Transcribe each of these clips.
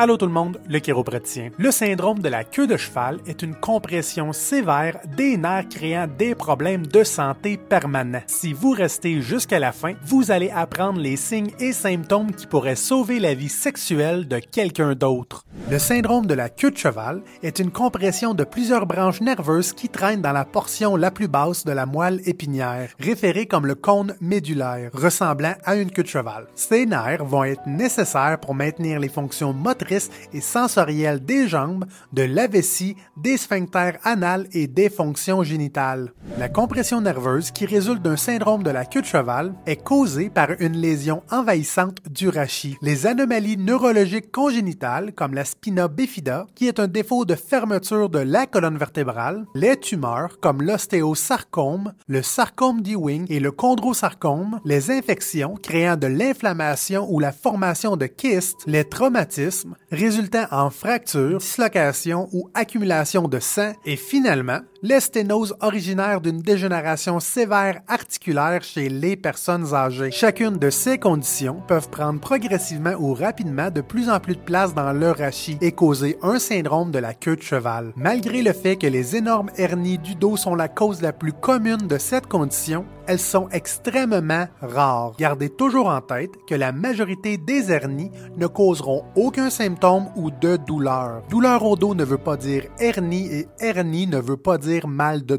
Allô tout le monde, le chiropraticien. Le syndrome de la queue de cheval est une compression sévère des nerfs créant des problèmes de santé permanents. Si vous restez jusqu'à la fin, vous allez apprendre les signes et symptômes qui pourraient sauver la vie sexuelle de quelqu'un d'autre. Le syndrome de la queue de cheval est une compression de plusieurs branches nerveuses qui traînent dans la portion la plus basse de la moelle épinière, référée comme le cône médulaire, ressemblant à une queue de cheval. Ces nerfs vont être nécessaires pour maintenir les fonctions motrices et sensorielle des jambes, de la des sphincters anal et des fonctions génitales. La compression nerveuse qui résulte d'un syndrome de la queue de cheval est causée par une lésion envahissante du rachis. Les anomalies neurologiques congénitales comme la spina bifida, qui est un défaut de fermeture de la colonne vertébrale, les tumeurs comme l'ostéosarcome, le sarcome d'Ewing et le chondrosarcome, les infections créant de l'inflammation ou la formation de kystes, les traumatismes, résultant en fractures, dislocations ou accumulation de sang et finalement les sténoses originaires d'une dégénération sévère articulaire chez les personnes âgées. Chacune de ces conditions peuvent prendre progressivement ou rapidement de plus en plus de place dans leur rachis et causer un syndrome de la queue de cheval. Malgré le fait que les énormes hernies du dos sont la cause la plus commune de cette condition, elles sont extrêmement rares. Gardez toujours en tête que la majorité des hernies ne causeront aucun symptôme ou de douleur. Douleur au dos ne veut pas dire hernie et hernie ne veut pas dire mal de.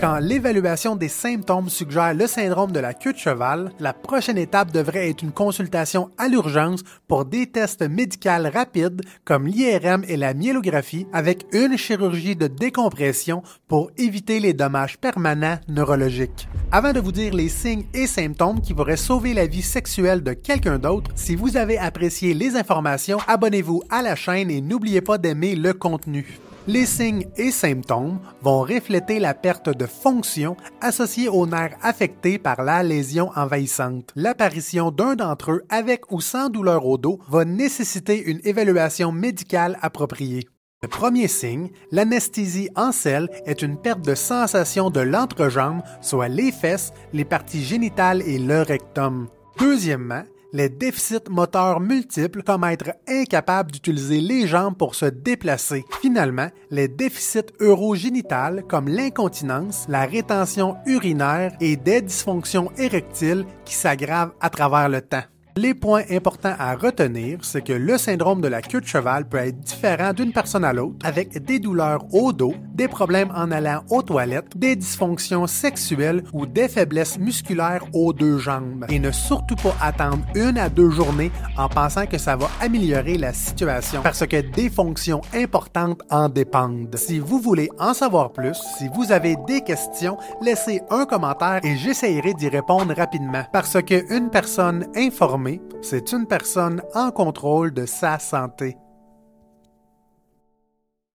Quand l'évaluation des symptômes suggère le syndrome de la queue de cheval, la prochaine étape devrait être une consultation à l'urgence pour des tests médicaux rapides comme l'IRM et la myélographie avec une chirurgie de décompression pour éviter les dommages permanents neurologiques. Avant de vous dire les signes et symptômes qui pourraient sauver la vie sexuelle de quelqu'un d'autre, si vous avez apprécié les informations, abonnez-vous à la chaîne et n'oubliez pas d'aimer le contenu. Les signes et symptômes vont refléter la perte de fonction associée aux nerfs affectés par la lésion envahissante. L'apparition d'un d'entre eux avec ou sans douleur au dos va nécessiter une évaluation médicale appropriée. Le premier signe, l'anesthésie en selle, est une perte de sensation de l'entrejambe, soit les fesses, les parties génitales et le rectum. Deuxièmement, les déficits moteurs multiples comme être incapable d'utiliser les jambes pour se déplacer. Finalement, les déficits urogénitales comme l'incontinence, la rétention urinaire et des dysfonctions érectiles qui s'aggravent à travers le temps. Les points importants à retenir, c'est que le syndrome de la queue de cheval peut être différent d'une personne à l'autre, avec des douleurs au dos, des problèmes en allant aux toilettes, des dysfonctions sexuelles ou des faiblesses musculaires aux deux jambes. Et ne surtout pas attendre une à deux journées en pensant que ça va améliorer la situation, parce que des fonctions importantes en dépendent. Si vous voulez en savoir plus, si vous avez des questions, laissez un commentaire et j'essayerai d'y répondre rapidement, parce qu'une personne informée c'est une personne en contrôle de sa santé.